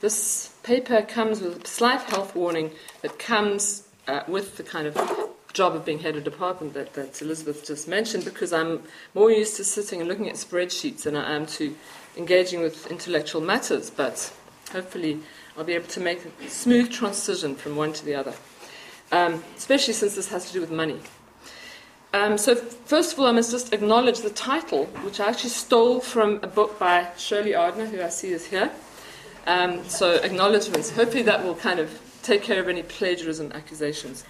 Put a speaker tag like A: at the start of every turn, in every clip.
A: this paper comes with a slight health warning that comes uh, with the kind of job of being head of department that, that Elizabeth just mentioned because I'm more used to sitting and looking at spreadsheets than I am to engaging with intellectual matters, but hopefully I'll be able to make a smooth transition from one to the other, um, especially since this has to do with money. Um, so, first of all, I must just acknowledge the title, which I actually stole from a book by Shirley Ardener, who I see is here. Um, so, acknowledgements. Hopefully, that will kind of take care of any plagiarism accusations.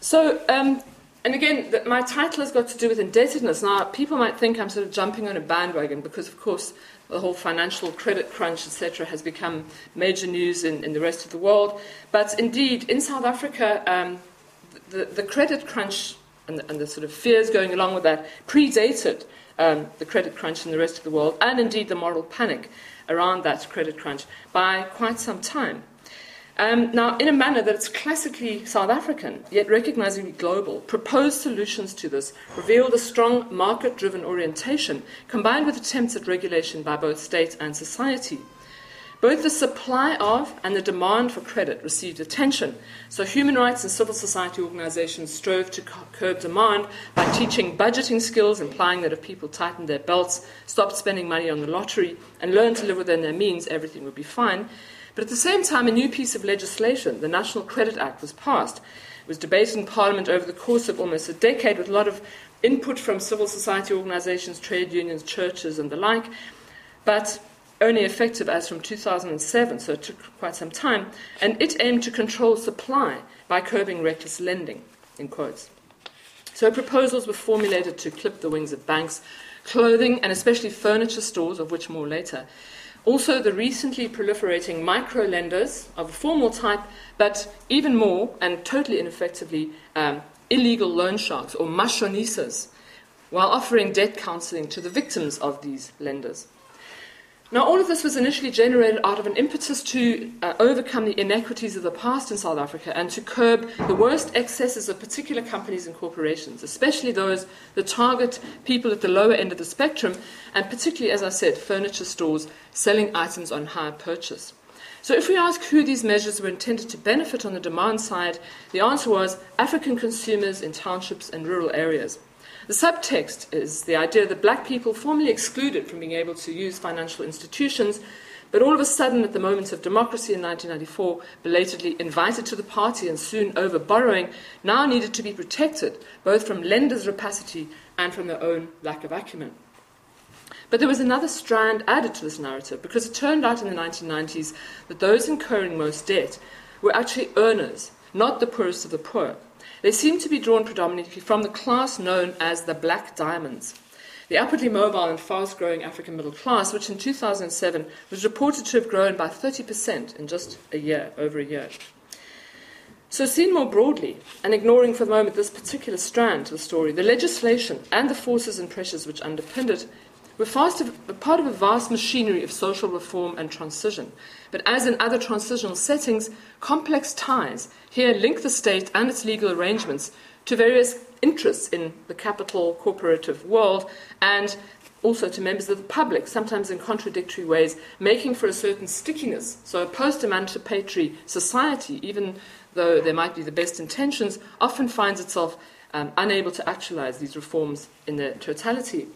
A: So, um, and again, the, my title has got to do with indebtedness. Now, people might think I'm sort of jumping on a bandwagon because, of course, the whole financial credit crunch, etc., has become major news in, in, the rest of the world. But indeed, in South Africa, um, the, the, credit crunch and the, and the, sort of fears going along with that predated um, the credit crunch in the rest of the world, and indeed the moral panic around that credit crunch by quite some time. Um, now, in a manner that is classically South African, yet recognizingly global, proposed solutions to this revealed a strong market driven orientation combined with attempts at regulation by both state and society. Both the supply of and the demand for credit received attention, so human rights and civil society organizations strove to curb demand by teaching budgeting skills, implying that if people tightened their belts, stopped spending money on the lottery, and learned to live within their means, everything would be fine. But at the same time, a new piece of legislation, the National Credit Act, was passed. It was debated in Parliament over the course of almost a decade with a lot of input from civil society organizations, trade unions, churches, and the like, but only effective as from 2007, so it took quite some time. And it aimed to control supply by curbing reckless lending, in quotes. So proposals were formulated to clip the wings of banks, clothing, and especially furniture stores, of which more later, also, the recently proliferating micro lenders of a formal type, but even more and totally ineffectively, um, illegal loan sharks or mashonisas, while offering debt counseling to the victims of these lenders. Now, all of this was initially generated out of an impetus to uh, overcome the inequities of the past in South Africa and to curb the worst excesses of particular companies and corporations, especially those that target people at the lower end of the spectrum, and particularly, as I said, furniture stores selling items on hire purchase. So, if we ask who these measures were intended to benefit on the demand side, the answer was African consumers in townships and rural areas. The subtext is the idea that black people, formerly excluded from being able to use financial institutions, but all of a sudden, at the moment of democracy in 1994, belatedly invited to the party and soon over borrowing, now needed to be protected both from lenders' rapacity and from their own lack of acumen. But there was another strand added to this narrative because it turned out in the 1990s that those incurring most debt were actually earners, not the poorest of the poor. They seem to be drawn predominantly from the class known as the Black Diamonds, the upwardly mobile and fast growing African middle class, which in 2007 was reported to have grown by 30% in just a year, over a year. So, seen more broadly, and ignoring for the moment this particular strand to the story, the legislation and the forces and pressures which underpinned it were part of a vast machinery of social reform and transition. But as in other transitional settings, complex ties here link the state and its legal arrangements to various interests in the capital corporative world and also to members of the public, sometimes in contradictory ways, making for a certain stickiness. So, a post emancipatory society, even though there might be the best intentions, often finds itself um, unable to actualize these reforms in their totality.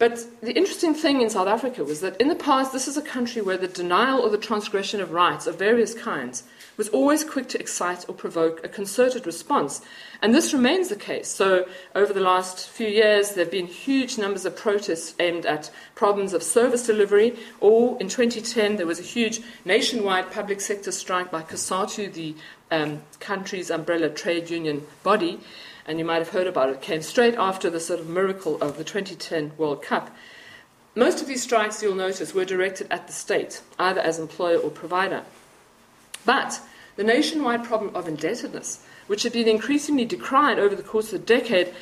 A: But the interesting thing in South Africa was that in the past, this is a country where the denial or the transgression of rights of various kinds was always quick to excite or provoke a concerted response. And this remains the case. So, over the last few years, there have been huge numbers of protests aimed at problems of service delivery. Or in 2010, there was a huge nationwide public sector strike by COSATU, the um, country's umbrella trade union body and you might have heard about it, came straight after the sort of miracle of the 2010 World Cup. Most of these strikes, you'll notice, were directed at the state, either as employer or provider. But the nationwide problem of indebtedness, which had been increasingly decried over the course of a decade,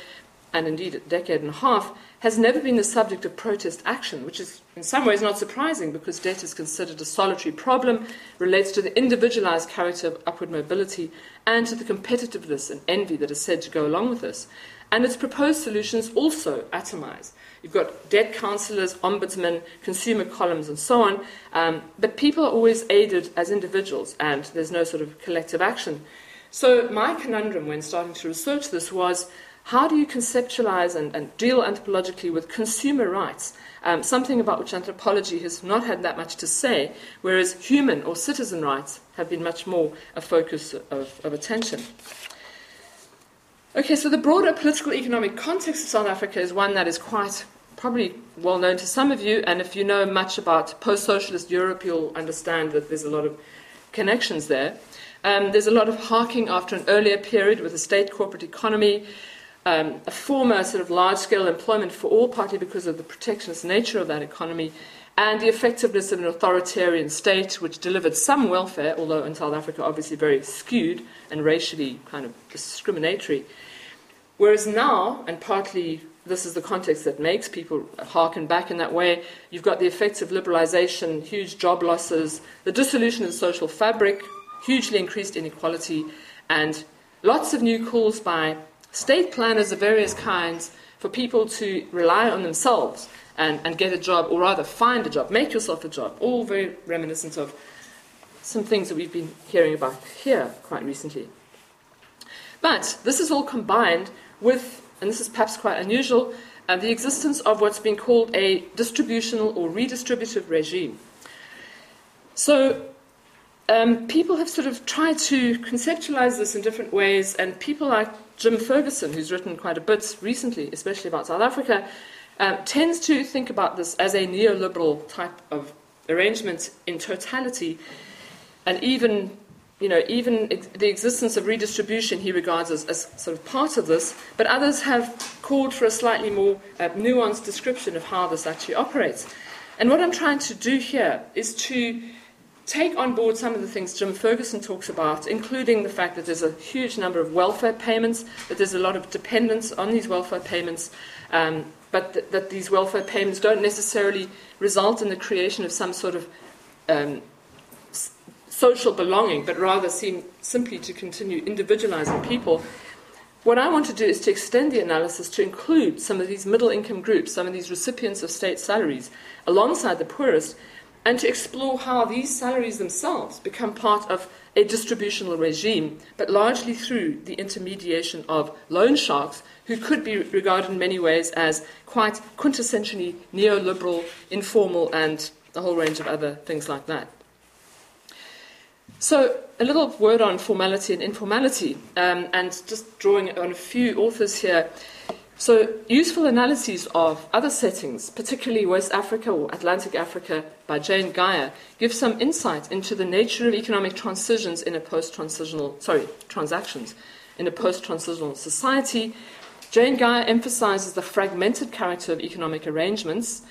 A: and indeed a decade and a half, has never been the subject of protest action, which is in some ways not surprising because debt is considered a solitary problem, relates to the individualized character of upward mobility, and to the competitiveness and envy that is said to go along with this. And its proposed solutions also atomize. You've got debt counselors, ombudsmen, consumer columns, and so on. Um, but people are always aided as individuals, and there's no sort of collective action. So, my conundrum when starting to research this was how do you conceptualize and, and deal anthropologically with consumer rights? Um, something about which anthropology has not had that much to say, whereas human or citizen rights have been much more a focus of, of attention. Okay, so the broader political economic context of South Africa is one that is quite probably well known to some of you, and if you know much about post socialist Europe, you'll understand that there's a lot of connections there. Um, there's a lot of harking after an earlier period with a state corporate economy, um, a former sort of large scale employment for all, partly because of the protectionist nature of that economy, and the effectiveness of an authoritarian state which delivered some welfare, although in South Africa obviously very skewed and racially kind of discriminatory. Whereas now, and partly this is the context that makes people harken back in that way, you've got the effects of liberalization, huge job losses, the dissolution of the social fabric, hugely increased inequality, and lots of new calls by state planners of various kinds for people to rely on themselves and, and get a job, or rather find a job, make yourself a job, all very reminiscent of some things that we've been hearing about here quite recently. But this is all combined with, and this is perhaps quite unusual, uh, the existence of what's been called a distributional or redistributive regime. So um, people have sort of tried to conceptualize this in different ways, and people like Jim Ferguson, who's written quite a bit recently, especially about South Africa, um, tends to think about this as a neoliberal type of arrangement in totality, and even you know, even ex- the existence of redistribution he regards as, as, sort of part of this, but others have called for a slightly more uh, nuanced description of how this actually operates. And what I'm trying to do here is to take on board some of the things Jim Ferguson talks about, including the fact that there's a huge number of welfare payments, that there's a lot of dependence on these welfare payments, um, but th- that these welfare payments don't necessarily result in the creation of some sort of um, social belonging, but rather seem simply to continue individualizing people. What I want to do is to extend the analysis to include some of these middle income groups, some of these recipients of state salaries, alongside the poorest, and to explore how these salaries themselves become part of a distributional regime, but largely through the intermediation of loan sharks, who could be regarded in many ways as quite quintessentially neoliberal, informal, and a whole range of other things like that. So, a little word on formality and informality, um, and just drawing on a few authors here. So, useful analyses of other settings, particularly West Africa or Atlantic Africa, by Jane Guyer, give some insight into the nature of economic transitions in a post-transitional, sorry, transactions in a post-transitional society. Jane Guyer emphasizes the fragmented character of economic arrangements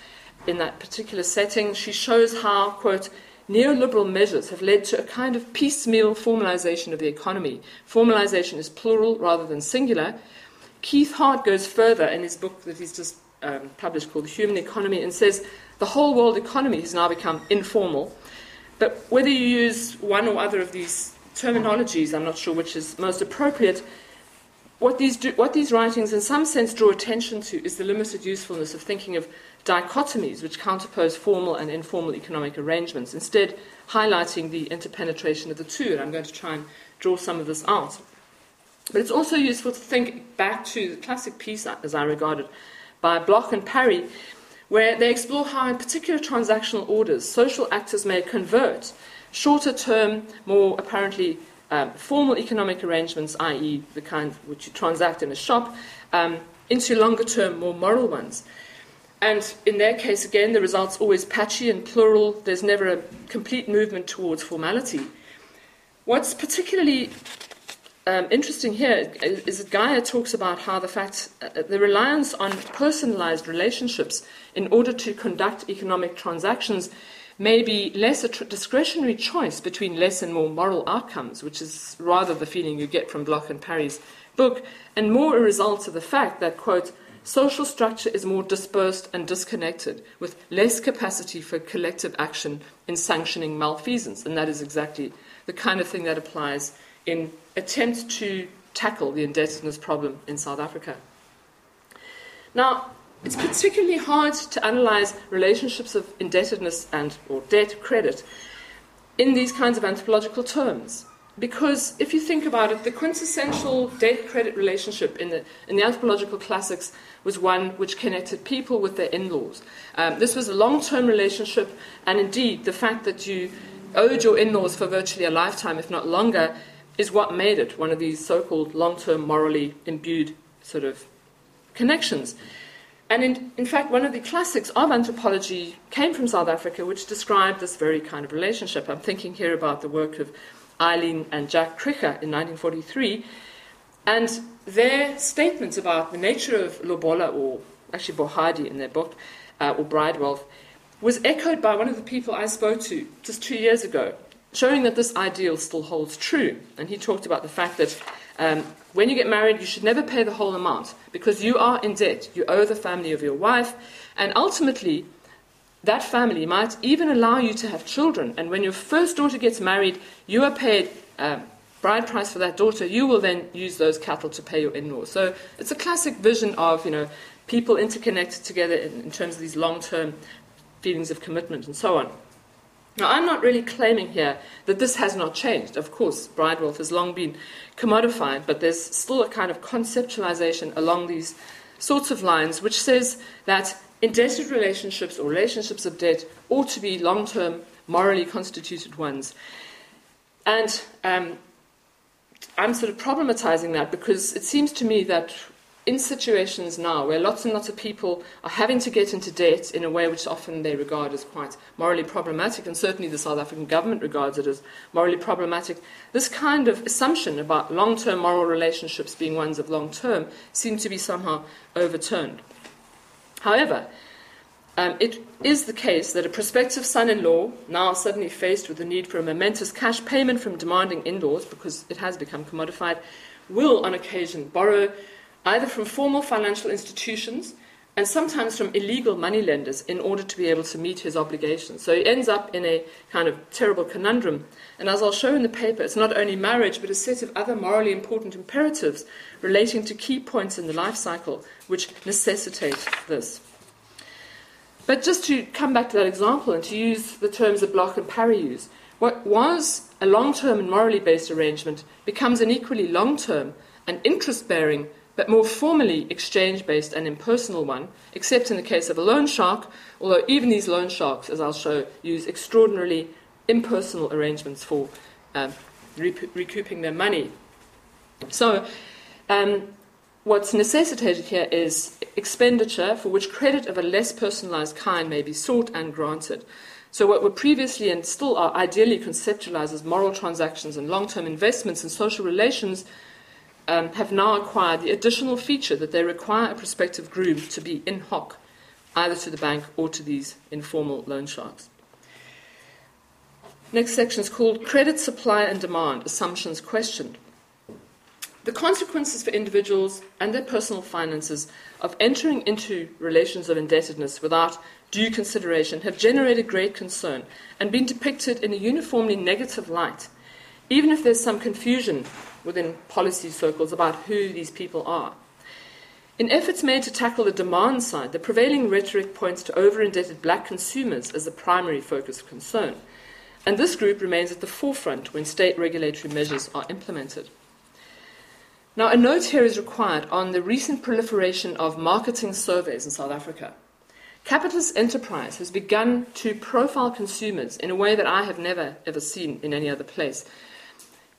A: in that particular setting. She shows how, quote, neoliberal measures have led to a kind of piecemeal formalization of the economy. Formalization is plural rather than singular. Keith Hart goes further in his book that he's just um, published called The Human Economy and says the whole world economy has now become informal. But whether you use one or other of these terminologies, I'm not sure which is most appropriate. What these, do, what these writings, in some sense, draw attention to is the limited usefulness of thinking of dichotomies which counterpose formal and informal economic arrangements, instead highlighting the interpenetration of the two. And I'm going to try and draw some of this out. But it's also useful to think back to the classic piece, as I regard it, by Bloch and Parry, where they explore how, in particular transactional orders, social actors may convert shorter term, more apparently um, formal economic arrangements, i.e., the kind which you transact in a shop, um, into longer term, more moral ones. And in their case, again, the result's always patchy and plural. There's never a complete movement towards formality. What's particularly um, interesting here is that Guyer talks about how the fact uh, the reliance on personalized relationships in order to conduct economic transactions may be less a tr- discretionary choice between less and more moral outcomes, which is rather the feeling you get from Bloch and Parry's book, and more a result of the fact that, quote, social structure is more dispersed and disconnected, with less capacity for collective action in sanctioning malfeasance. And that is exactly the kind of thing that applies in attempts to tackle the indebtedness problem in South Africa. Now, it's particularly hard to analyze relationships of indebtedness and or debt credit in these kinds of anthropological terms. Because if you think about it, the quintessential debt credit relationship in the, in the anthropological classics was one which connected people with their in laws. Um, this was a long term relationship, and indeed, the fact that you owed your in laws for virtually a lifetime, if not longer, is what made it one of these so called long term morally imbued sort of connections. And in, in fact, one of the classics of anthropology came from South Africa, which described this very kind of relationship. I'm thinking here about the work of Eileen and Jack Krige in 1943, and their statements about the nature of Lobola, or actually Bohadi in their book, uh, or bride wealth, was echoed by one of the people I spoke to just two years ago, showing that this ideal still holds true. And he talked about the fact that um, when you get married, you should never pay the whole amount because you are in debt. You owe the family of your wife, and ultimately, that family might even allow you to have children. And when your first daughter gets married, you are paid um, bride price for that daughter. You will then use those cattle to pay your in-laws. So it's a classic vision of you know people interconnected together in, in terms of these long-term feelings of commitment and so on. Now, I'm not really claiming here that this has not changed. Of course, bride wealth has long been commodified, but there's still a kind of conceptualization along these sorts of lines which says that indebted relationships or relationships of debt ought to be long term, morally constituted ones. And um, I'm sort of problematizing that because it seems to me that in situations now where lots and lots of people are having to get into debt in a way which often they regard as quite morally problematic, and certainly the South African government regards it as morally problematic, this kind of assumption about long term moral relationships being ones of long term seems to be somehow overturned. However, um, it is the case that a prospective son in law, now suddenly faced with the need for a momentous cash payment from demanding in laws, because it has become commodified, will on occasion borrow either from formal financial institutions and sometimes from illegal moneylenders in order to be able to meet his obligations. So he ends up in a kind of terrible conundrum. And as I'll show in the paper, it's not only marriage, but a set of other morally important imperatives relating to key points in the life cycle which necessitate this. But just to come back to that example and to use the terms that Bloch and Parry use, what was a long term and morally based arrangement becomes an equally long term and interest bearing but more formally exchange based and impersonal one, except in the case of a loan shark, although even these loan sharks, as I'll show, use extraordinarily impersonal arrangements for um, recouping their money. So, um, what's necessitated here is expenditure for which credit of a less personalized kind may be sought and granted. So, what were previously and still are ideally conceptualized as moral transactions and long term investments in social relations um, have now acquired the additional feature that they require a prospective groom to be in hoc, either to the bank or to these informal loan sharks. Next section is called Credit Supply and Demand Assumptions Questioned. The consequences for individuals and their personal finances of entering into relations of indebtedness without due consideration have generated great concern and been depicted in a uniformly negative light, even if there's some confusion within policy circles about who these people are. In efforts made to tackle the demand side, the prevailing rhetoric points to over indebted black consumers as the primary focus of concern. And this group remains at the forefront when state regulatory measures are implemented. Now, a note here is required on the recent proliferation of marketing surveys in South Africa. Capitalist enterprise has begun to profile consumers in a way that I have never ever seen in any other place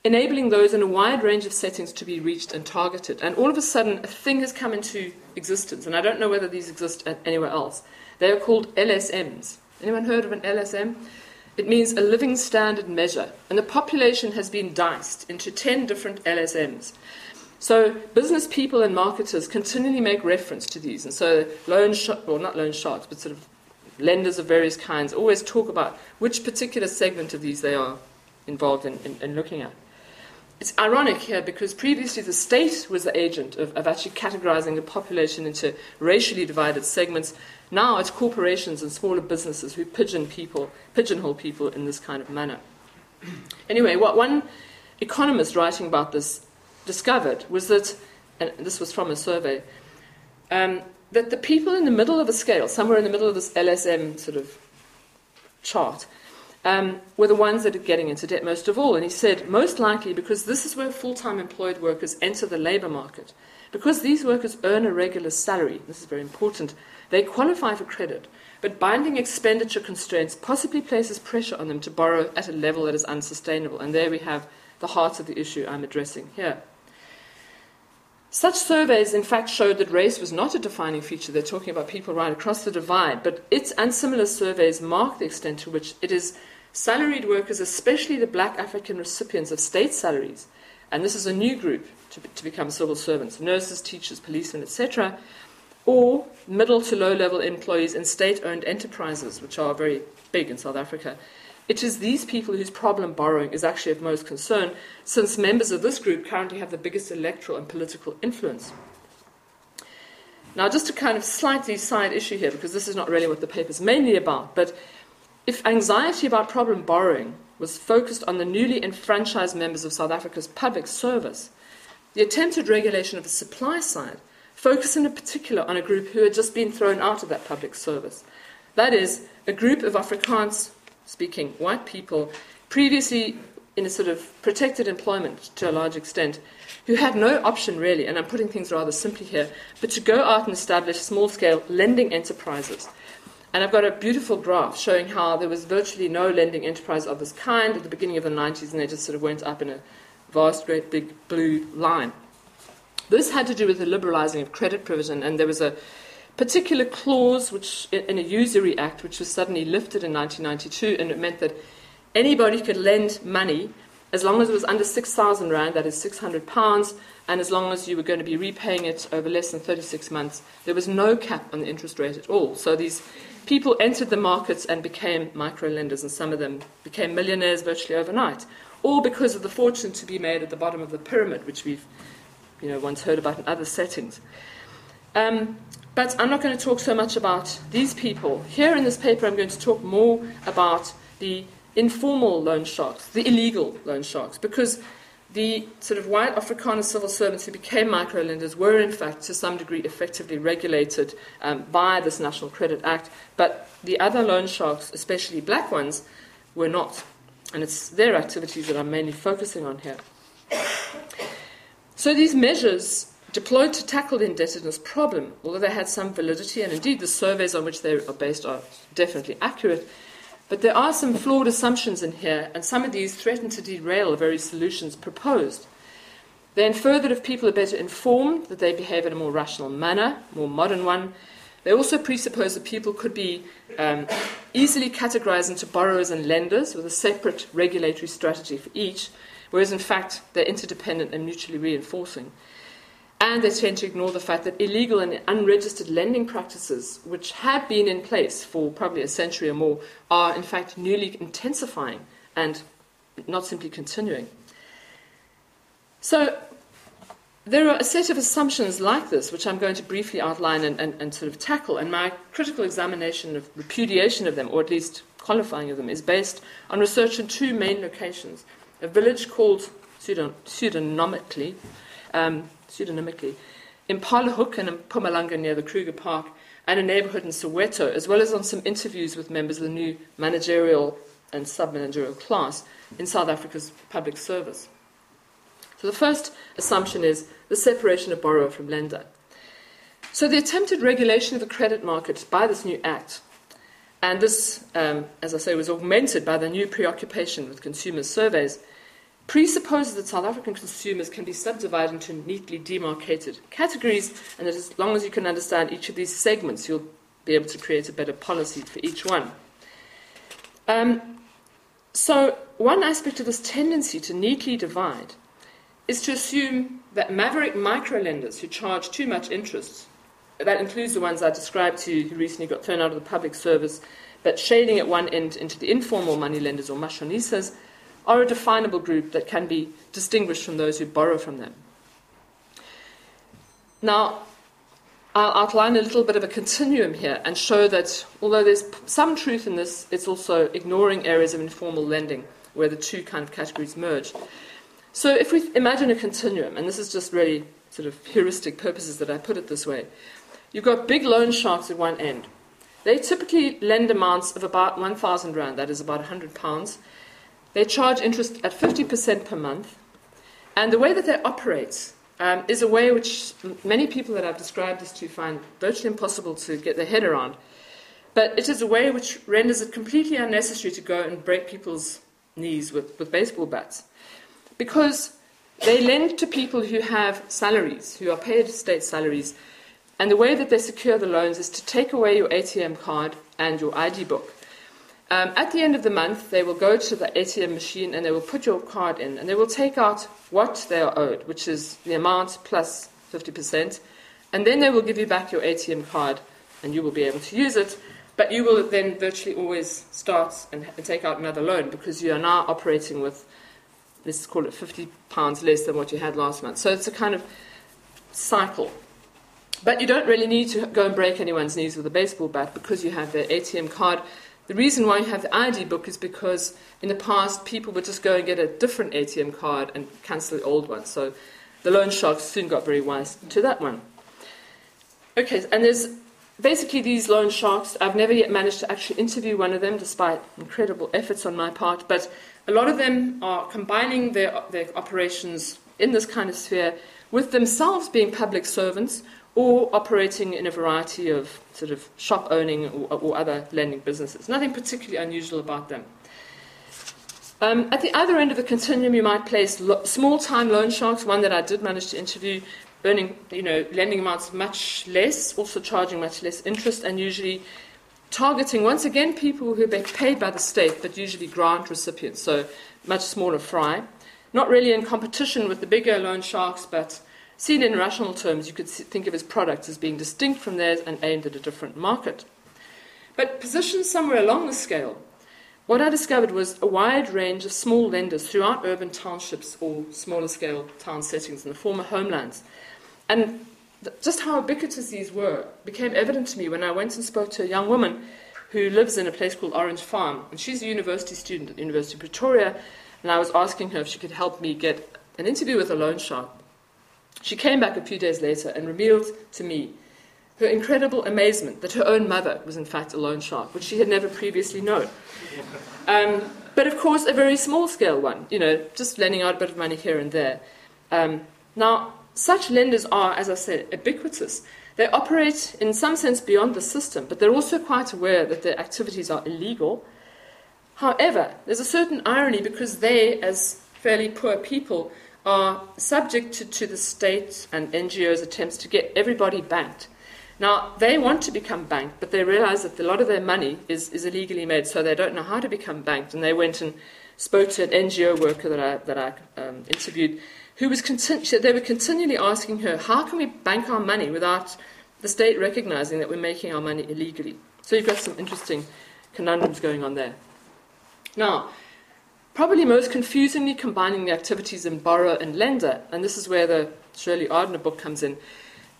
A: enabling those in a wide range of settings to be reached and targeted. And all of a sudden, a thing has come into existence, and I don't know whether these exist anywhere else. They are called LSMs. Anyone heard of an LSM? It means a living standard measure, and the population has been diced into 10 different LSMs. So business people and marketers continually make reference to these, and so loan sharks, well, not loan sharks, but sort of lenders of various kinds always talk about which particular segment of these they are involved in, in, in looking at it's ironic here because previously the state was the agent of, of, actually categorizing the population into racially divided segments. Now it's corporations and smaller businesses who pigeon people, pigeonhole people in this kind of manner. Anyway, what one economist writing about this discovered was that, and this was from a survey, um, that the people in the middle of the scale, somewhere in the middle of this LSM sort of chart, um, were the ones that are getting into debt most of all. And he said, most likely because this is where full time employed workers enter the labour market. Because these workers earn a regular salary, this is very important, they qualify for credit, but binding expenditure constraints possibly places pressure on them to borrow at a level that is unsustainable. And there we have the heart of the issue I'm addressing here. Such surveys, in fact, showed that race was not a defining feature. They're talking about people right across the divide, but its and similar surveys mark the extent to which it is salaried workers, especially the black African recipients of state salaries, and this is a new group to, to become civil servants nurses, teachers, policemen, etc., or middle to low level employees in state owned enterprises, which are very big in South Africa. It is these people whose problem borrowing is actually of most concern, since members of this group currently have the biggest electoral and political influence. Now, just a kind of slightly side issue here, because this is not really what the paper is mainly about, but if anxiety about problem borrowing was focused on the newly enfranchised members of South Africa's public service, the attempted regulation of the supply side focused in particular on a group who had just been thrown out of that public service. That is, a group of Afrikaans speaking white people, previously in a sort of protected employment to a large extent, who had no option really, and I'm putting things rather simply here, but to go out and establish small scale lending enterprises. And I've got a beautiful graph showing how there was virtually no lending enterprise of this kind at the beginning of the 90s, and they just sort of went up in a vast, great big blue line. This had to do with the liberalizing of credit provision, and there was a particular clause which in a usury act which was suddenly lifted in 1992 and it meant that anybody could lend money as long as it was under 6,000 rand, that is 600 pounds, and as long as you were going to be repaying it over less than 36 months, there was no cap on the interest rate at all. So these people entered the markets and became micro lenders, and some of them became millionaires virtually overnight, all because of the fortune to be made at the bottom of the pyramid, which we've you know, once heard about in other settings. Um, but I'm not going to talk so much about these people. Here in this paper, I'm going to talk more about the informal loan sharks, the illegal loan sharks, because the sort of white Afrikaner civil servants who became microlenders were, in fact, to some degree, effectively regulated um, by this National Credit Act, but the other loan sharks, especially black ones, were not. And it's their activities that I'm mainly focusing on here. So these measures deployed to tackle the indebtedness problem, although they had some validity, and indeed the surveys on which they are based are definitely accurate, but there are some flawed assumptions in here, and some of these threaten to derail the very solutions proposed. They infer that if people are better informed, that they behave in a more rational manner, more modern one. They also presuppose that people could be um, easily categorized into borrowers and lenders with a separate regulatory strategy for each, whereas in fact they're interdependent and mutually reinforcing. And they tend to ignore the fact that illegal and unregistered lending practices, which have been in place for probably a century or more, are in fact newly intensifying and not simply continuing. So, there are a set of assumptions like this, which I'm going to briefly outline and, and, and, sort of tackle, and my critical examination of repudiation of them, or at least qualifying of them, is based on research in two main locations a village called pseudonymically um, pseudonymically, in Hook and in Mpumalanga near the Kruger Park, and a neighborhood in Soweto, as well as on some interviews with members of the new managerial and sub-managerial class in South Africa's public service. So the first assumption is the separation of borrower from lender. So the attempted regulation of the credit market by this new act, and this, um, as I say, was augmented by the new preoccupation with consumer surveys, presupposes that South African consumers can be subdivided into neatly demarcated categories, and that as long as you can understand each of these segments, you'll be able to create a better policy for each one. Um, so, one aspect of this tendency to neatly divide is to assume that maverick microlenders who charge too much interest, that includes the ones I described to you who recently got thrown out of the public service, but shading at one end into the informal money lenders or mashonisas, are a definable group that can be distinguished from those who borrow from them. Now, I'll outline a little bit of a continuum here and show that although there's some truth in this, it's also ignoring areas of informal lending where the two kind of categories merge. So if we imagine a continuum, and this is just really sort of heuristic purposes that I put it this way, you've got big loan sharks at one end. They typically lend amounts of about 1,000 Rand, that is about 100 pounds. They charge interest at 50% per month. And the way that they operate um, is a way which many people that I've described this to find virtually impossible to get their head around. But it is a way which renders it completely unnecessary to go and break people's knees with, with baseball bats. Because they lend to people who have salaries, who are paid state salaries, and the way that they secure the loans is to take away your ATM card and your ID book. Um, at the end of the month, they will go to the ATM machine and they will put your card in and they will take out what they are owed, which is the amount plus 50%, and then they will give you back your ATM card and you will be able to use it. But you will then virtually always start and, and take out another loan because you are now operating with, let's call it 50 pounds less than what you had last month. So it's a kind of cycle. But you don't really need to go and break anyone's knees with a baseball bat because you have their ATM card the reason why you have the ID book is because in the past people would just go and get a different ATM card and cancel the old one. So the loan sharks soon got very wise to that one. Okay, and there's basically these loan sharks. I've never yet managed to actually interview one of them, despite incredible efforts on my part. But a lot of them are combining their, their operations in this kind of sphere with themselves being public servants or operating in a variety of sort of shop owning or, or other lending businesses. Nothing particularly unusual about them. Um, at the other end of the continuum, you might place lo- small-time loan sharks. One that I did manage to interview, earning you know lending amounts much less, also charging much less interest, and usually targeting once again people who are paid by the state, but usually grant recipients, so much smaller fry. Not really in competition with the bigger loan sharks, but Seen in rational terms, you could think of his products as being distinct from theirs and aimed at a different market. But positioned somewhere along the scale, what I discovered was a wide range of small lenders throughout urban townships or smaller scale town settings in the former homelands. And just how ubiquitous these were became evident to me when I went and spoke to a young woman who lives in a place called Orange Farm. And she's a university student at University of Pretoria. And I was asking her if she could help me get an interview with a loan shark she came back a few days later and revealed to me her incredible amazement that her own mother was in fact a loan shark, which she had never previously known. Um, but of course, a very small scale one, you know, just lending out a bit of money here and there. Um, now, such lenders are, as I said, ubiquitous. They operate in some sense beyond the system, but they're also quite aware that their activities are illegal. However, there's a certain irony because they, as fairly poor people, are subject to, to the state and NGOs' attempts to get everybody banked. Now, they want to become banked, but they realize that a lot of their money is, is illegally made, so they don't know how to become banked. And they went and spoke to an NGO worker that I, that I um, interviewed, who was continu- they were continually asking her, how can we bank our money without the state recognizing that we're making our money illegally? So you've got some interesting conundrums going on there. Now, probably most confusingly combining the activities in borrower and lender, and this is where the Shirley Ardener book comes in.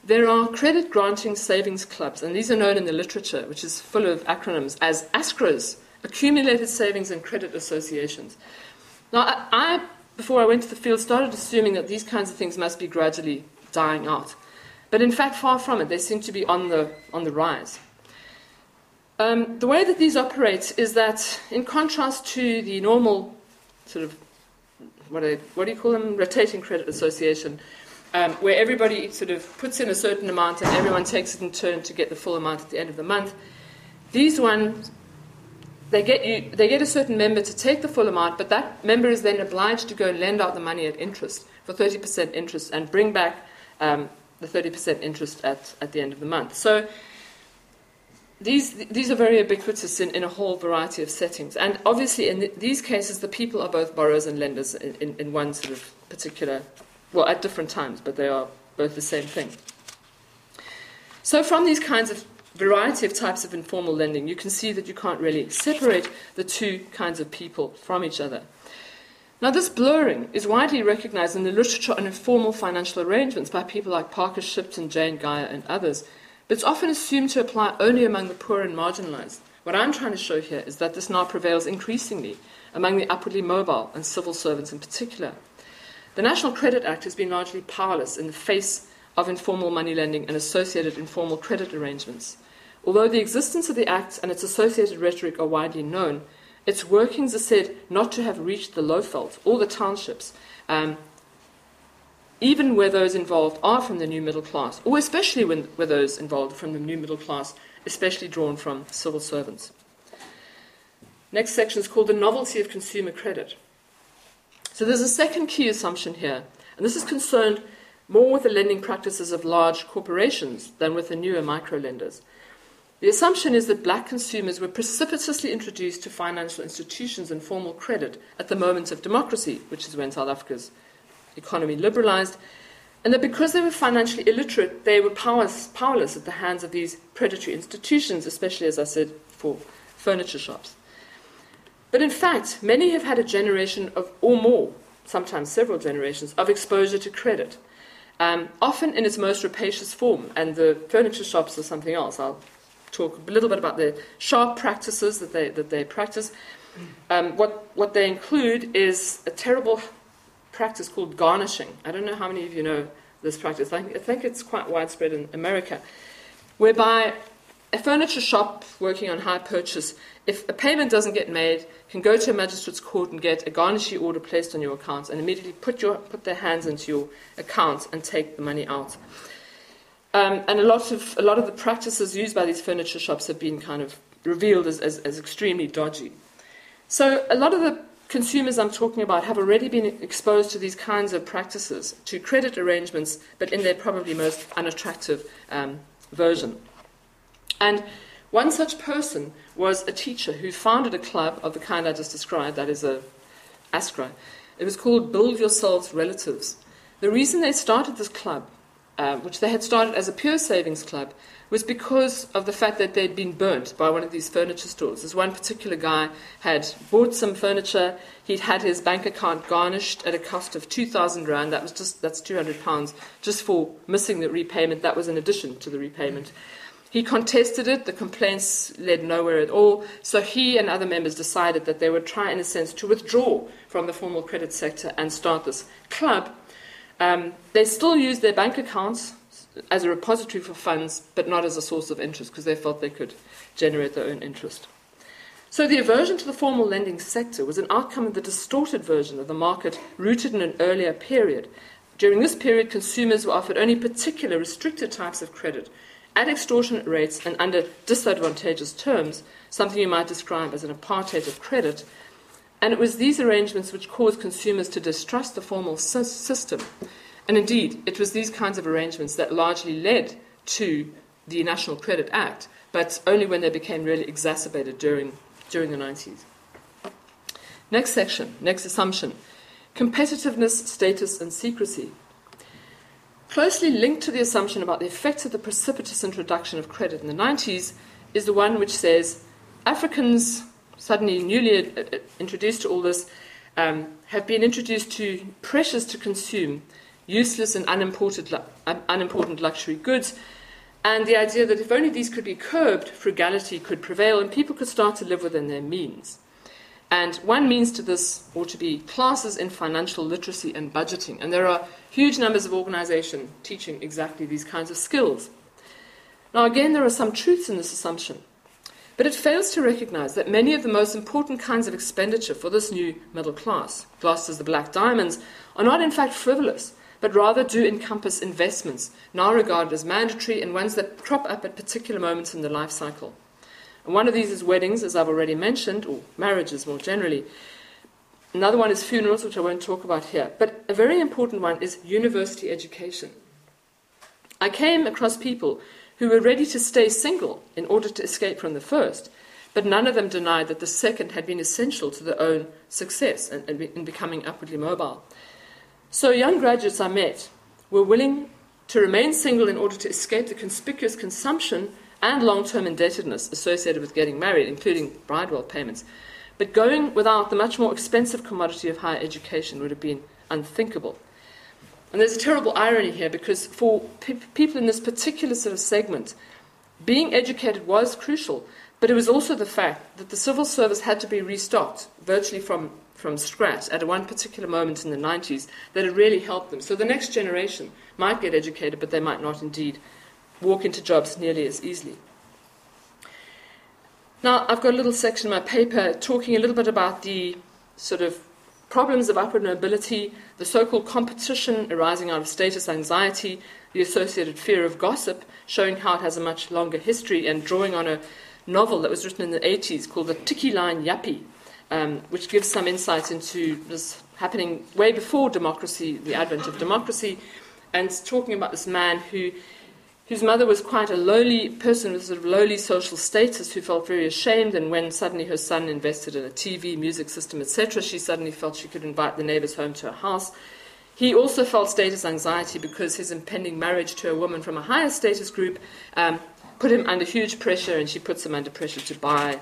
A: There are credit granting savings clubs, and these are known in the literature, which is full of acronyms, as ASCRAs, Accumulated Savings and Credit Associations. Now, I, I, before I went to the field, started assuming that these kinds of things must be gradually dying out. But in fact, far from it, they seem to be on the, on the rise. Um, the way that these operate is that, in contrast to the normal sort of what, what do you call them? Rotating credit association, um, where everybody sort of puts in a certain amount and everyone takes it in turn to get the full amount at the end of the month. These ones, they get you, they get a certain member to take the full amount, but that member is then obliged to go and lend out the money at interest for 30% interest and bring back um, the 30% interest at, at the end of the month. So these, these are very ubiquitous in, in, a whole variety of settings. And obviously, in the, these cases, the people are both borrowers and lenders in, in, in, one sort of particular, well, at different times, but they are both the same thing. So, from these kinds of variety of types of informal lending, you can see that you can't really separate the two kinds of people from each other. Now, this blurring is widely recognized in the literature on informal financial arrangements by people like Parker Shipton, Jane Guyer, and others but it's often assumed to apply only among the poor and marginalized. What I'm trying to show here is that this now prevails increasingly among the upwardly mobile and civil servants in particular. The National Credit Act has been largely powerless in the face of informal money lending and associated informal credit arrangements. Although the existence of the Act and its associated rhetoric are widely known, its workings are said not to have reached the Lowveld or the townships, um, even where those involved are from the new middle class, or especially when, where those involved from the new middle class, especially drawn from civil servants. Next section is called the novelty of consumer credit. So there's a second key assumption here, and this is concerned more with the lending practices of large corporations than with the newer micro lenders. The assumption is that black consumers were precipitously introduced to financial institutions and formal credit at the moment of democracy, which is when South Africa's economy liberalized, and that because they were financially illiterate, they were powerless, powerless at the hands of these predatory institutions, especially, as I said, for furniture shops. But in fact, many have had a generation of, or more, sometimes several generations, of exposure to credit, um, often in its most rapacious form. And the furniture shops are something else. I'll talk a little bit about the sharp practices that they, that they practice. Um, what, what they include is a terrible practice called garnishing. I don't know how many of you know this practice. I think it's quite widespread in America, whereby a furniture shop working on hire purchase, if a payment doesn't get made, can go to a magistrate's court and get a garnishee order placed on your account and immediately put, your, put their hands into your account and take the money out. Um, and a lot, of, a lot of the practices used by these furniture shops have been kind of revealed as, as, as extremely dodgy. So a lot of the consumers I'm talking about have already been exposed to these kinds of practices, to credit arrangements, but in their probably most unattractive um, version. And one such person was a teacher who founded a club of the kind I just described, that is a ASCRA. It was called Build Yourselves Relatives. The reason they started this club, uh, which they had started as a pure savings club, was because of the fact that they'd been burnt by one of these furniture stores. This one particular guy had bought some furniture. He'd had his bank account garnished at a cost of 2,000 rand. That was just that's 200 pounds just for missing the repayment. That was in addition to the repayment. He contested it. The complaints led nowhere at all. So he and other members decided that they would try, in a sense, to withdraw from the formal credit sector and start this club. Um, they still use their bank accounts as a repository for funds, but not as a source of interest because they felt they could generate their own interest. So the aversion to the formal lending sector was an outcome of the distorted version of the market rooted in an earlier period. During this period, consumers were offered only particular restricted types of credit at extortionate rates and under disadvantageous terms, something you might describe as an apartheid of credit. And it was these arrangements which caused consumers to distrust the formal system and indeed, it was these kinds of arrangements that largely led to the National Credit Act, but only when they became really exacerbated during, during the 90s. Next section, next assumption competitiveness, status, and secrecy. Closely linked to the assumption about the effects of the precipitous introduction of credit in the 90s is the one which says Africans, suddenly newly introduced to all this, um, have been introduced to pressures to consume useless and unimportant, unimportant luxury goods, and the idea that if only these could be curbed, frugality could prevail and people could start to live within their means. And one means to this ought to be classes in financial literacy and budgeting. And there are huge numbers of organizations teaching exactly these kinds of skills. Now, again, there are some truths in this assumption, but it fails to recognize that many of the most important kinds of expenditure for this new middle class, classed as the black diamonds, are not in fact frivolous, but rather do encompass investments, now regarded as mandatory and ones that crop up at particular moments in the life cycle. And one of these is weddings, as I've already mentioned, or marriages more generally. Another one is funerals, which I won't talk about here. But a very important one is university education. I came across people who were ready to stay single in order to escape from the first, but none of them denied that the second had been essential to their own success and in becoming upwardly mobile. So, young graduates I met were willing to remain single in order to escape the conspicuous consumption and long term indebtedness associated with getting married, including bridewealth payments. But going without the much more expensive commodity of higher education would have been unthinkable. And there's a terrible irony here because for pe- people in this particular sort of segment, being educated was crucial, but it was also the fact that the civil service had to be restocked virtually from from scratch at one particular moment in the 90s that had really helped them. So the next generation might get educated, but they might not indeed walk into jobs nearly as easily. Now, I've got a little section in my paper talking a little bit about the sort of problems of upward mobility, the so called competition arising out of status anxiety, the associated fear of gossip, showing how it has a much longer history, and drawing on a novel that was written in the 80s called The Tiki Line Yuppie, um, which gives some insight into this happening way before democracy, the advent of democracy, and talking about this man who whose mother was quite a lowly person with sort of lowly social status who felt very ashamed and when suddenly her son invested in a TV, music system, etc., she suddenly felt she could invite the neighbors home to her house. He also felt status anxiety because his impending marriage to a woman from a higher status group um, put him under huge pressure, and she puts him under pressure to buy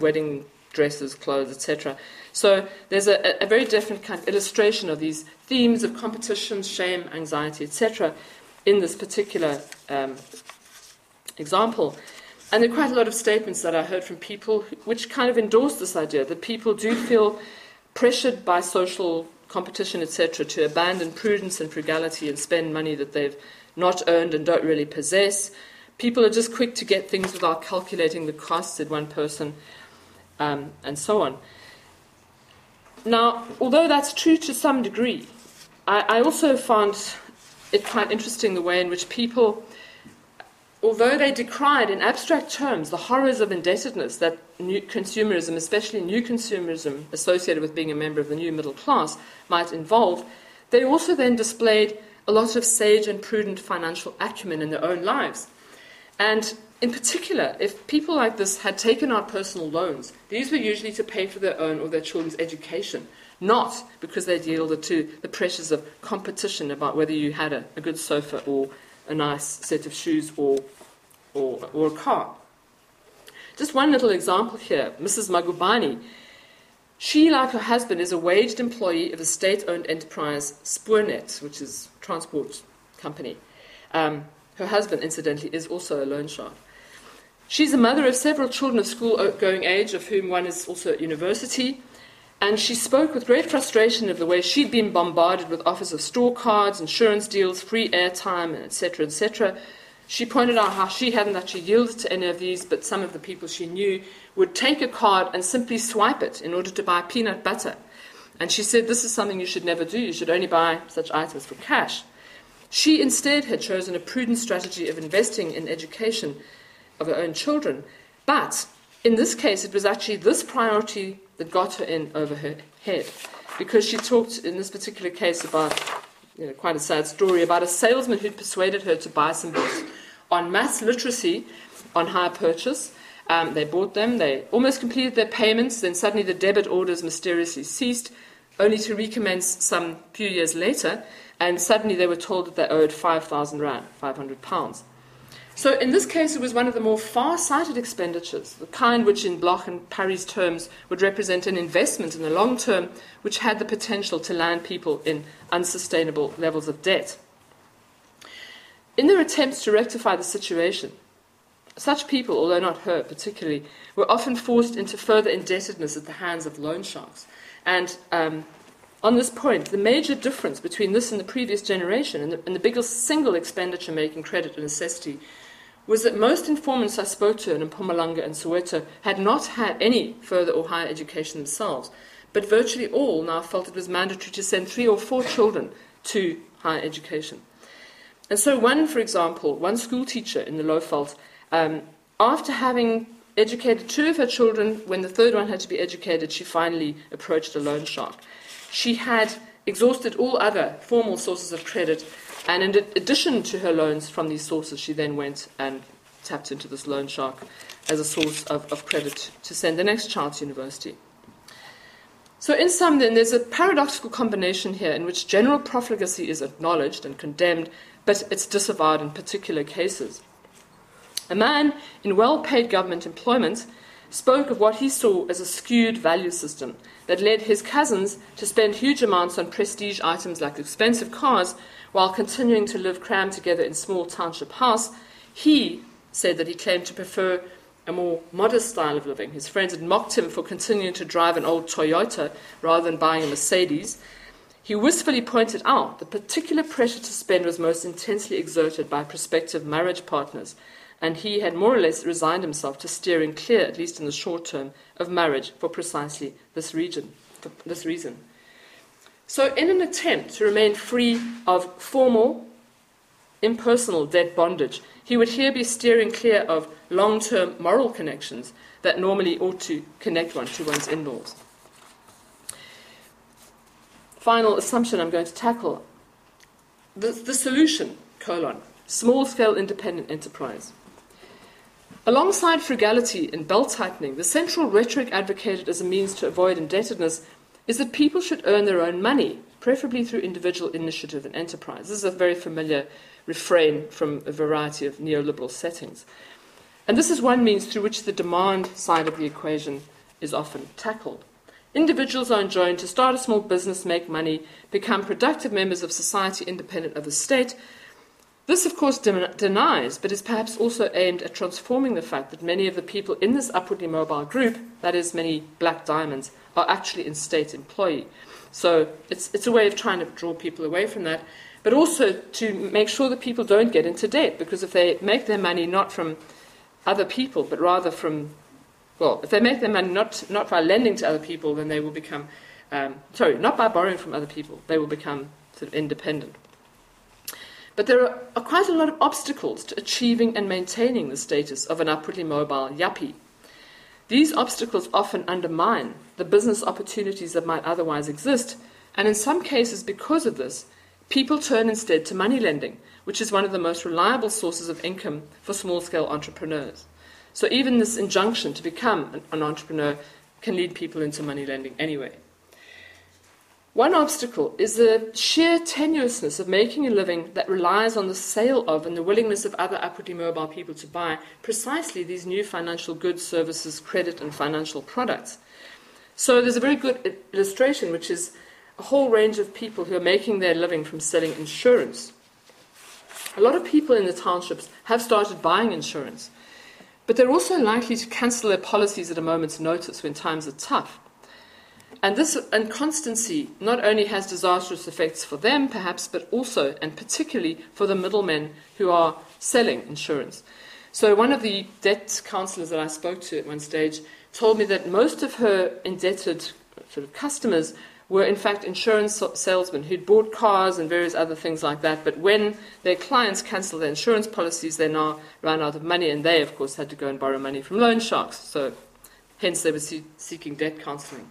A: wedding dresses, clothes, etc. So there's a, a, very different kind of illustration of these themes of competition, shame, anxiety, etc in this particular um, example. And there are quite a lot of statements that I heard from people which kind of endorse this idea that people do feel pressured by social competition, etc., to abandon prudence and frugality and spend money that they've not earned and don't really possess. People are just quick to get things without calculating the costs, said one person, um, and so on. Now, although that's true to some degree, I, I also found it's quite interesting the way in which people, although they decried in abstract terms the horrors of indebtedness that consumerism, especially new consumerism associated with being a member of the new middle class, might involve, they also then displayed a lot of sage and prudent financial acumen in their own lives. And in particular, if people like this had taken out personal loans, these were usually to pay for their own or their children's education not because they'd yielded to the pressures of competition about whether you had a, a good sofa or a nice set of shoes or, or, or a car. Just one little example here Mrs. Magubane. She, like her husband, is a waged employee of a state owned enterprise, Spoornet, which is a transport company. Um, her husband, incidentally, is also a loan shark. She's a mother of several children of school going age, of whom one is also at university. And she spoke with great frustration of the way she'd been bombarded with offers of store cards, insurance deals, free airtime, and etc., etc. She pointed out how she hadn't actually yielded to any of these, but some of the people she knew would take a card and simply swipe it in order to buy peanut butter. And she said, This is something you should never do. You should only buy such items for cash. She instead had chosen a prudent strategy of investing in education of her own children. But in this case, it was actually this priority that got her in over her head. Because she talked in this particular case about you know, quite a sad story about a salesman who'd persuaded her to buy some books on mass literacy on hire purchase. Um, they bought them, they almost completed their payments, then suddenly the debit orders mysteriously ceased, only to recommence some few years later, and suddenly they were told that they owed 5,000 Rand, 500 pounds. So in this case, it was one of the more far-sighted expenditures, the kind which in Bloch and Parry's terms would represent an investment in the long term, which had the potential to land people in unsustainable levels of debt. In their attempts to rectify the situation, such people, although not her particularly, were often forced into further indebtedness at the hands of loan sharks. And um, on this point, the major difference between this and the previous generation, and the, and the biggest single expenditure making credit a necessity, was that most informants I spoke to in and Soweto had not had any further or higher education themselves, but virtually all now felt it was mandatory to send three or four children to higher education. And so, one, for example, one school teacher in the Lowveld, um, after having educated two of her children, when the third one had to be educated, she finally approached a loan shark. She had exhausted all other formal sources of credit and in addition to her loans from these sources, she then went and tapped into this loan shark as a source of, of credit to send the next child to university. So, in sum, then, there's a paradoxical combination here in which general profligacy is acknowledged and condemned, but it's disavowed in particular cases. A man in well paid government employment spoke of what he saw as a skewed value system that led his cousins to spend huge amounts on prestige items like expensive cars while continuing to live crammed together in small township house, he said that he claimed to prefer a more modest style of living. His friends had mocked him for continuing to drive an old Toyota rather than buying a Mercedes. He wistfully pointed out the particular pressure to spend was most intensely exerted by prospective marriage partners, and he had more or less resigned himself to steering clear, at least in the short term, of marriage for precisely this region, for this reason. So, in an attempt to remain free of formal, impersonal debt bondage, he would here be steering clear of long term moral connections that normally ought to connect one to one's in laws. Final assumption I'm going to tackle the, the solution, colon, small scale independent enterprise. Alongside frugality and belt tightening, the central rhetoric advocated as a means to avoid indebtedness is that people should earn their own money, preferably through individual initiative and enterprise. This is a very familiar refrain from a variety of neoliberal settings. And this is one means through which the demand side of the equation is often tackled. Individuals are enjoined to start a small business, make money, become productive members of society independent of the state. This, of course, de- denies, but is perhaps also aimed at transforming the fact that many of the people in this upwardly mobile group, that is, many black diamonds, are actually in state employee. So it's, it's a way of trying to draw people away from that but also to make sure that people don't get into debt. Because if they make their money not from other people, but rather from, well, if they make their money not, not by lending to other people, then they will become, um, sorry, not by borrowing from other people, they will become sort of independent. But there are, are quite a lot of obstacles to achieving and maintaining the status of an upwardly mobile yuppie. These obstacles often undermine the business opportunities that might otherwise exist, and in some cases, because of this, People turn instead to money lending, which is one of the most reliable sources of income for small scale entrepreneurs. So even this injunction to become an entrepreneur can lead people into money lending anyway. One obstacle is the sheer tenuousness of making a living that relies on the sale of and the willingness of other upwardly mobile people to buy precisely these new financial goods, services, credit, and financial products. So there's a very good illustration, which is a whole range of people who are making their living from selling insurance. A lot of people in the townships have started buying insurance, but they're also likely to cancel their policies at a moment's notice when times are tough. And this inconstancy not only has disastrous effects for them, perhaps, but also and particularly for the middlemen who are selling insurance. So, one of the debt counselors that I spoke to at one stage told me that most of her indebted sort of customers were in fact insurance salesmen who'd bought cars and various other things like that. But when their clients cancelled their insurance policies, they now ran out of money, and they, of course, had to go and borrow money from loan sharks. So, hence, they were see- seeking debt counselling.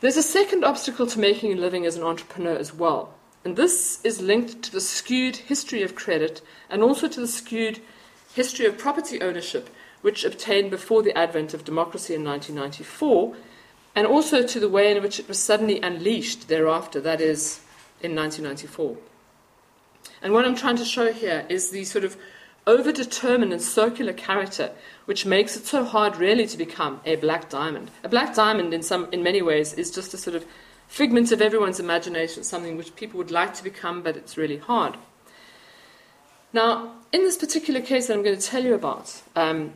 A: There's a second obstacle to making a living as an entrepreneur as well, and this is linked to the skewed history of credit and also to the skewed history of property ownership, which obtained before the advent of democracy in 1994 and also to the way in which it was suddenly unleashed thereafter, that is, in 1994. And what I'm trying to show here is the sort of overdetermined and circular character which makes it so hard really to become a black diamond. A black diamond in some in many ways is just a sort of figment of everyone's imagination, something which people would like to become, but it's really hard. Now, in this particular case that I'm going to tell you about, um,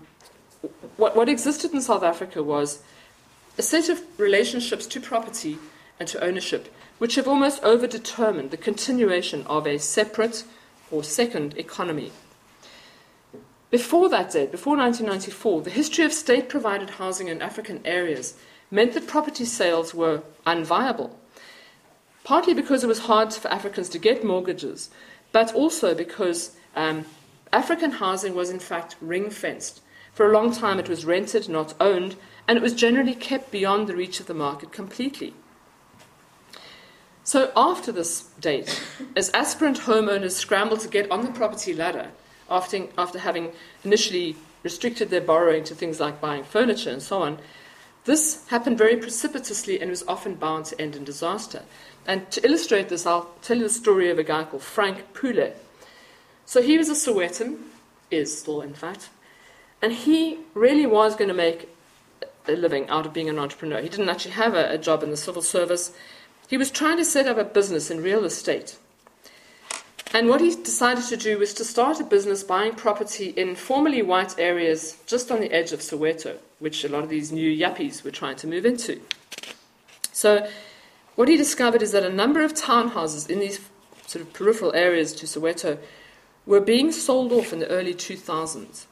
A: what, what existed in South Africa was a set of relationships to property and to ownership which have almost overdetermined the continuation of a separate or second economy. Before that date, before 1994, the history of state provided housing in African areas meant that property sales were unviable, partly because it was hard for Africans to get mortgages, but also because um, African housing was in fact ring fenced. For a long time, it was rented, not owned, and it was generally kept beyond the reach of the market completely. So, after this date, as aspirant homeowners scrambled to get on the property ladder, after, after having initially restricted their borrowing to things like buying furniture and so on, this happened very precipitously and was often bound to end in disaster. And to illustrate this, I'll tell you the story of a guy called Frank Pule. So he was a Sowetan, is still in fact, and he really was going to make a living out of being an entrepreneur. He didn't actually have a, a job in the civil service. He was trying to set up a business in real estate. And what he decided to do was to start a business buying property in formerly white areas just on the edge of Soweto, which a lot of these new yuppies were trying to move into. So, what he discovered is that a number of townhouses in these sort of peripheral areas to Soweto were being sold off in the early 2000s.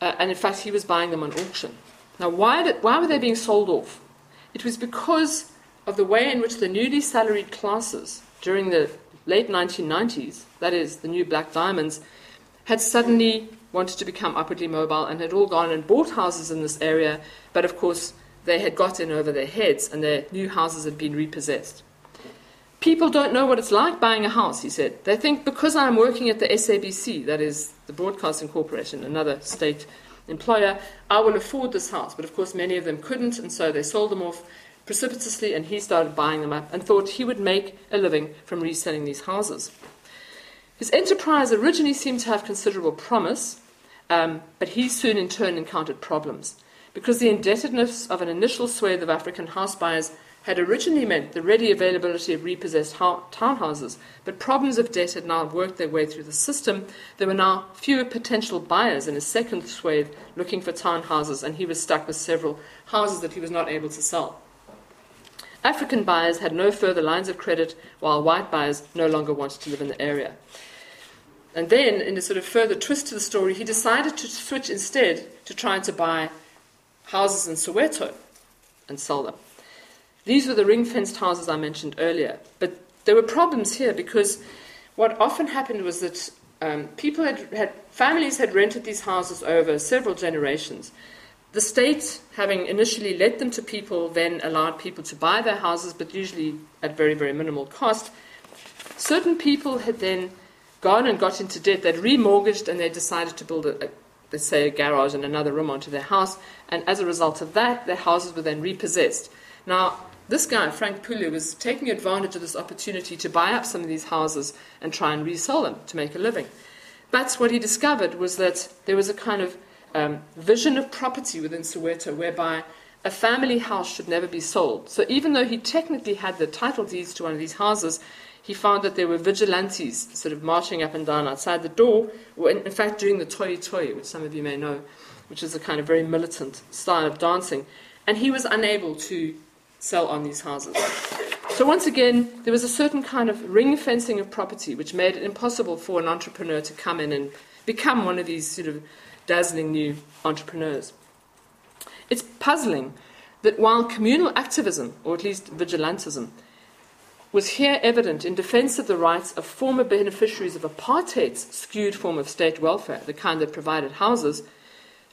A: Uh, and in fact, he was buying them on auction. Now, why, did, why were they being sold off? It was because of the way in which the newly salaried classes during the late 1990s, that is, the new black diamonds, had suddenly wanted to become upwardly mobile and had all gone and bought houses in this area, but of course they had got in over their heads and their new houses had been repossessed. People don't know what it's like buying a house, he said. They think because I'm working at the SABC, that is the Broadcasting Corporation, another state employer, I will afford this house. But of course, many of them couldn't, and so they sold them off precipitously, and he started buying them up and thought he would make a living from reselling these houses. His enterprise originally seemed to have considerable promise, um, but he soon in turn encountered problems because the indebtedness of an initial swathe of African house buyers had originally meant the ready availability of repossessed ha- townhouses, but problems of debt had now worked their way through the system. There were now fewer potential buyers in a second swathe looking for townhouses, and he was stuck with several houses that he was not able to sell. African buyers had no further lines of credit, while white buyers no longer wanted to live in the area. And then, in a sort of further twist to the story, he decided to switch instead to trying to buy houses in Soweto and sell them. These were the ring fenced houses I mentioned earlier. But there were problems here because what often happened was that um, people had, had, families had rented these houses over several generations. The state, having initially let them to people, then allowed people to buy their houses, but usually at very, very minimal cost. Certain people had then gone and got into debt. They'd remortgaged and they decided to build a, a let's say, a garage and another room onto their house. And as a result of that, their houses were then repossessed. Now, this guy, Frank Pule, was taking advantage of this opportunity to buy up some of these houses and try and resell them to make a living. But what he discovered was that there was a kind of um, vision of property within Soweto whereby a family house should never be sold. So even though he technically had the title deeds to one of these houses, he found that there were vigilantes sort of marching up and down outside the door, or in, in fact doing the toi toi, which some of you may know, which is a kind of very militant style of dancing. And he was unable to sell on these houses. So once again, there was a certain kind of ring fencing of property which made it impossible for an entrepreneur to come in and become one of these sort of dazzling new entrepreneurs. It's puzzling that while communal activism, or at least vigilantism, was here evident in defense of the rights of former beneficiaries of apartheid's skewed form of state welfare, the kind that provided houses,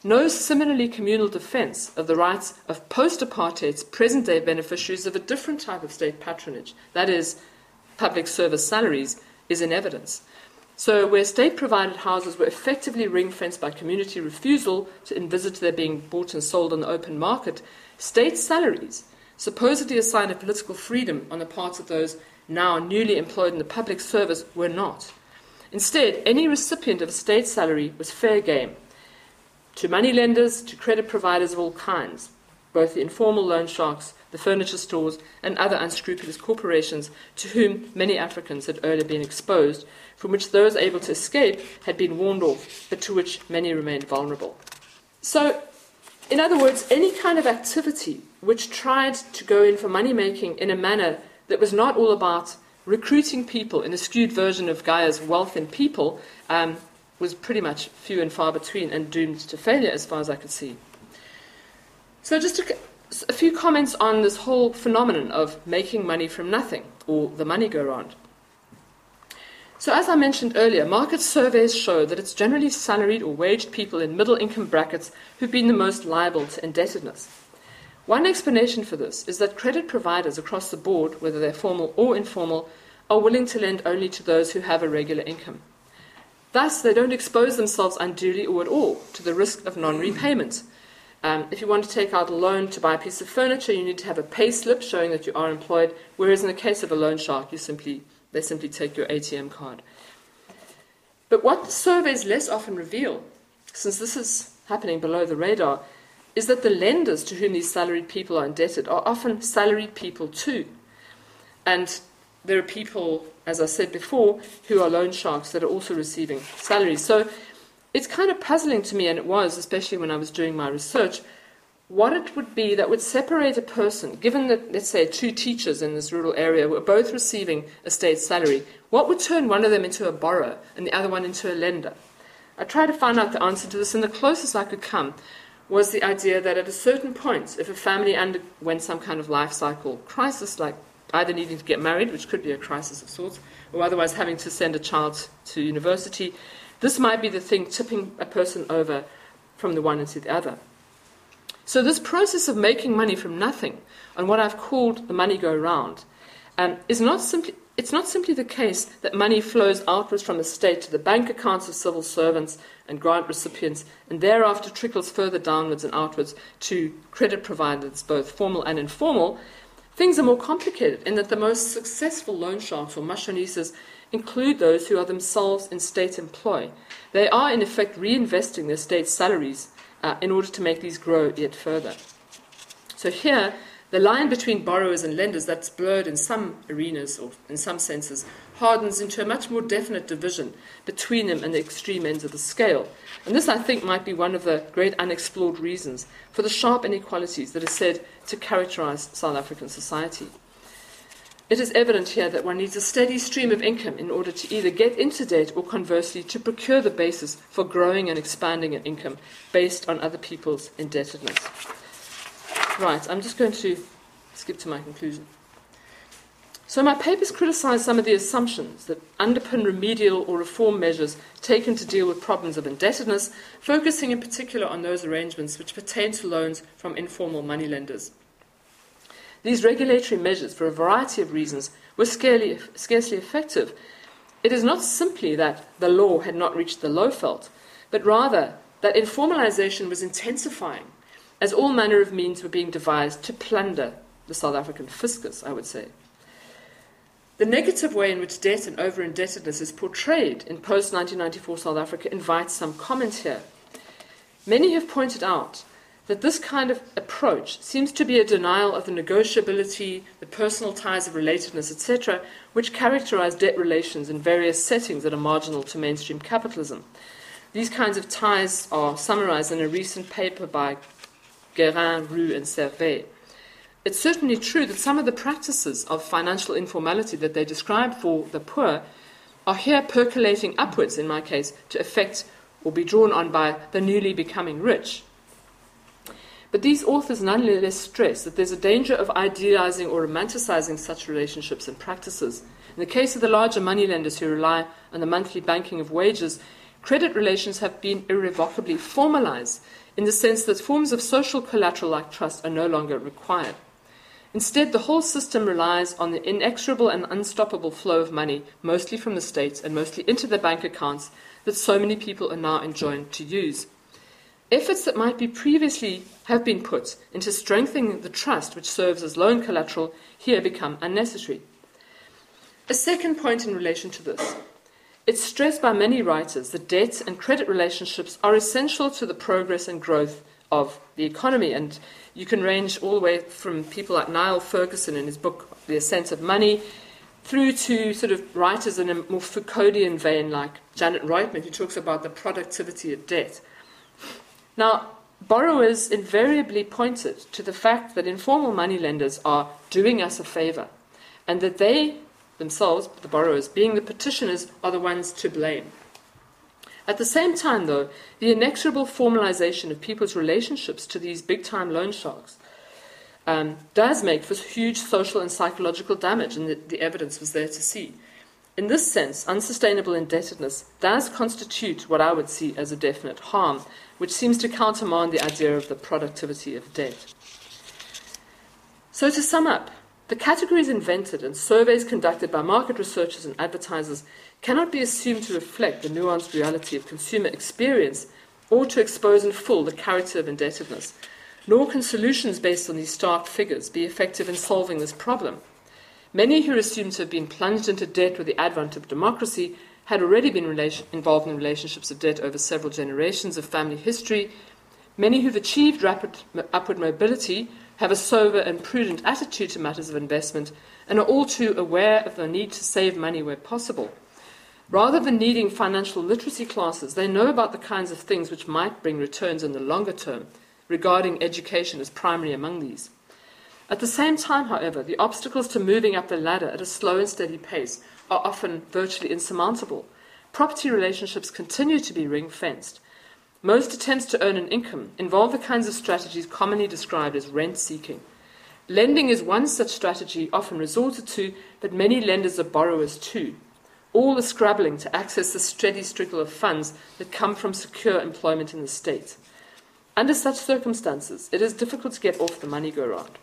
A: no similarly communal defense of the rights of post apartheid's present day beneficiaries of a different type of state patronage, that is, public service salaries, is in evidence. So, where state provided houses were effectively ring fenced by community refusal to envisage their being bought and sold on the open market, state salaries, supposedly a sign of political freedom on the part of those now newly employed in the public service, were not. Instead, any recipient of a state salary was fair game to money lenders, to credit providers of all kinds, both the informal loan sharks, the furniture stores, and other unscrupulous corporations to whom many Africans had earlier been exposed from which those able to escape had been warned off, but to which many remained vulnerable. So, in other words, any kind of activity which tried to go in for money making in a manner that was not all about recruiting people in a skewed version of Guyer's wealth and people um, was pretty much few and far between and doomed to failure as far as I could see. So, just a, a few comments on this whole phenomenon of making money from nothing, or the money go round. So, as I mentioned earlier, market surveys show that it's generally salaried or waged people in middle income brackets who've been the most liable to indebtedness. One explanation for this is that credit providers across the board, whether they're formal or informal, are willing to lend only to those who have a regular income. Thus, they don't expose themselves unduly or at all to the risk of non repayment. Um, if you want to take out a loan to buy a piece of furniture, you need to have a pay slip showing that you are employed, whereas in the case of a loan shark, you simply they simply take your ATM card. But what the surveys less often reveal, since this is happening below the radar, is that the lenders to whom these salaried people are indebted are often salaried people too. And there are people, as I said before, who are loan sharks that are also receiving salaries. So it's kind of puzzling to me, and it was, especially when I was doing my research, what it would be that would separate a person, given that, let's say, two teachers in this rural area were both receiving a state salary, what would turn one of them into a borrower and the other one into a lender? I tried to find out the answer to this, and the closest I could come was the idea that at a certain point, if a family underwent some kind of life cycle crisis, like either needing to get married, which could be a crisis of sorts, or otherwise having to send a child to university, this might be the thing tipping a person over from the one into the other. So, this process of making money from nothing, and what I've called the money go round, um, is not simply, it's not simply the case that money flows outwards from the state to the bank accounts of civil servants and grant recipients, and thereafter trickles further downwards and outwards to credit providers, both formal and informal. Things are more complicated in that the most successful loan sharks or mashonistas include those who are themselves in state employ. They are, in effect, reinvesting their state salaries uh, in order to make these grow yet further. So here, the line between borrowers and lenders that's blurred in some arenas or in some senses hardens into a much more definite division between them and the extreme ends of the scale. And this, I think, might be one of the great unexplored reasons for the sharp inequalities that are said to characterize South African society. It is evident here that one needs a steady stream of income in order to either get into debt or conversely to procure the basis for growing and expanding an income based on other people's indebtedness. Right, I'm just going to skip to my conclusion. So, my papers criticize some of the assumptions that underpin remedial or reform measures taken to deal with problems of indebtedness, focusing in particular on those arrangements which pertain to loans from informal moneylenders. These regulatory measures, for a variety of reasons, were scarcely, scarcely effective. It is not simply that the law had not reached the Lowveld, but rather that informalization was intensifying as all manner of means were being devised to plunder the South African fiscus, I would say. The negative way in which debt and over indebtedness is portrayed in post 1994 South Africa invites some comment here. Many have pointed out that this kind of approach seems to be a denial of the negotiability, the personal ties of relatedness, etc., which characterize debt relations in various settings that are marginal to mainstream capitalism. These kinds of ties are summarized in a recent paper by Guérin, Roux, and Servet. It's certainly true that some of the practices of financial informality that they describe for the poor are here percolating upwards, in my case, to affect or be drawn on by the newly becoming rich. But these authors nonetheless stress that there's a danger of idealizing or romanticizing such relationships and practices. In the case of the larger moneylenders who rely on the monthly banking of wages, credit relations have been irrevocably formalized in the sense that forms of social collateral like trust are no longer required. Instead, the whole system relies on the inexorable and unstoppable flow of money, mostly from the states and mostly into the bank accounts that so many people are now enjoined to use. Efforts that might be previously have been put into strengthening the trust which serves as loan collateral here become unnecessary. A second point in relation to this. It's stressed by many writers that debt and credit relationships are essential to the progress and growth of the economy. And you can range all the way from people like Niall Ferguson in his book, The Ascent of Money, through to sort of writers in a more Foucauldian vein like Janet Roitman, who talks about the productivity of debt. Now, borrowers invariably pointed to the fact that informal moneylenders are doing us a favor and that they themselves, the borrowers, being the petitioners, are the ones to blame. At the same time, though, the inexorable formalization of people's relationships to these big time loan sharks um, does make for huge social and psychological damage, and the, the evidence was there to see. In this sense, unsustainable indebtedness does constitute what I would see as a definite harm, which seems to countermand the idea of the productivity of debt. So, to sum up, the categories invented and surveys conducted by market researchers and advertisers cannot be assumed to reflect the nuanced reality of consumer experience or to expose in full the character of indebtedness, nor can solutions based on these stark figures be effective in solving this problem. Many who are assumed to have been plunged into debt with the advent of democracy had already been relation- involved in relationships of debt over several generations of family history. Many who've achieved rapid upward mobility have a sober and prudent attitude to matters of investment, and are all too aware of the need to save money where possible. Rather than needing financial literacy classes, they know about the kinds of things which might bring returns in the longer term, regarding education as primary among these. At the same time, however, the obstacles to moving up the ladder at a slow and steady pace are often virtually insurmountable. Property relationships continue to be ring fenced. Most attempts to earn an income involve the kinds of strategies commonly described as rent seeking. Lending is one such strategy often resorted to, but many lenders are borrowers too. All are scrabbling to access the steady trickle of funds that come from secure employment in the state. Under such circumstances, it is difficult to get off the money go round.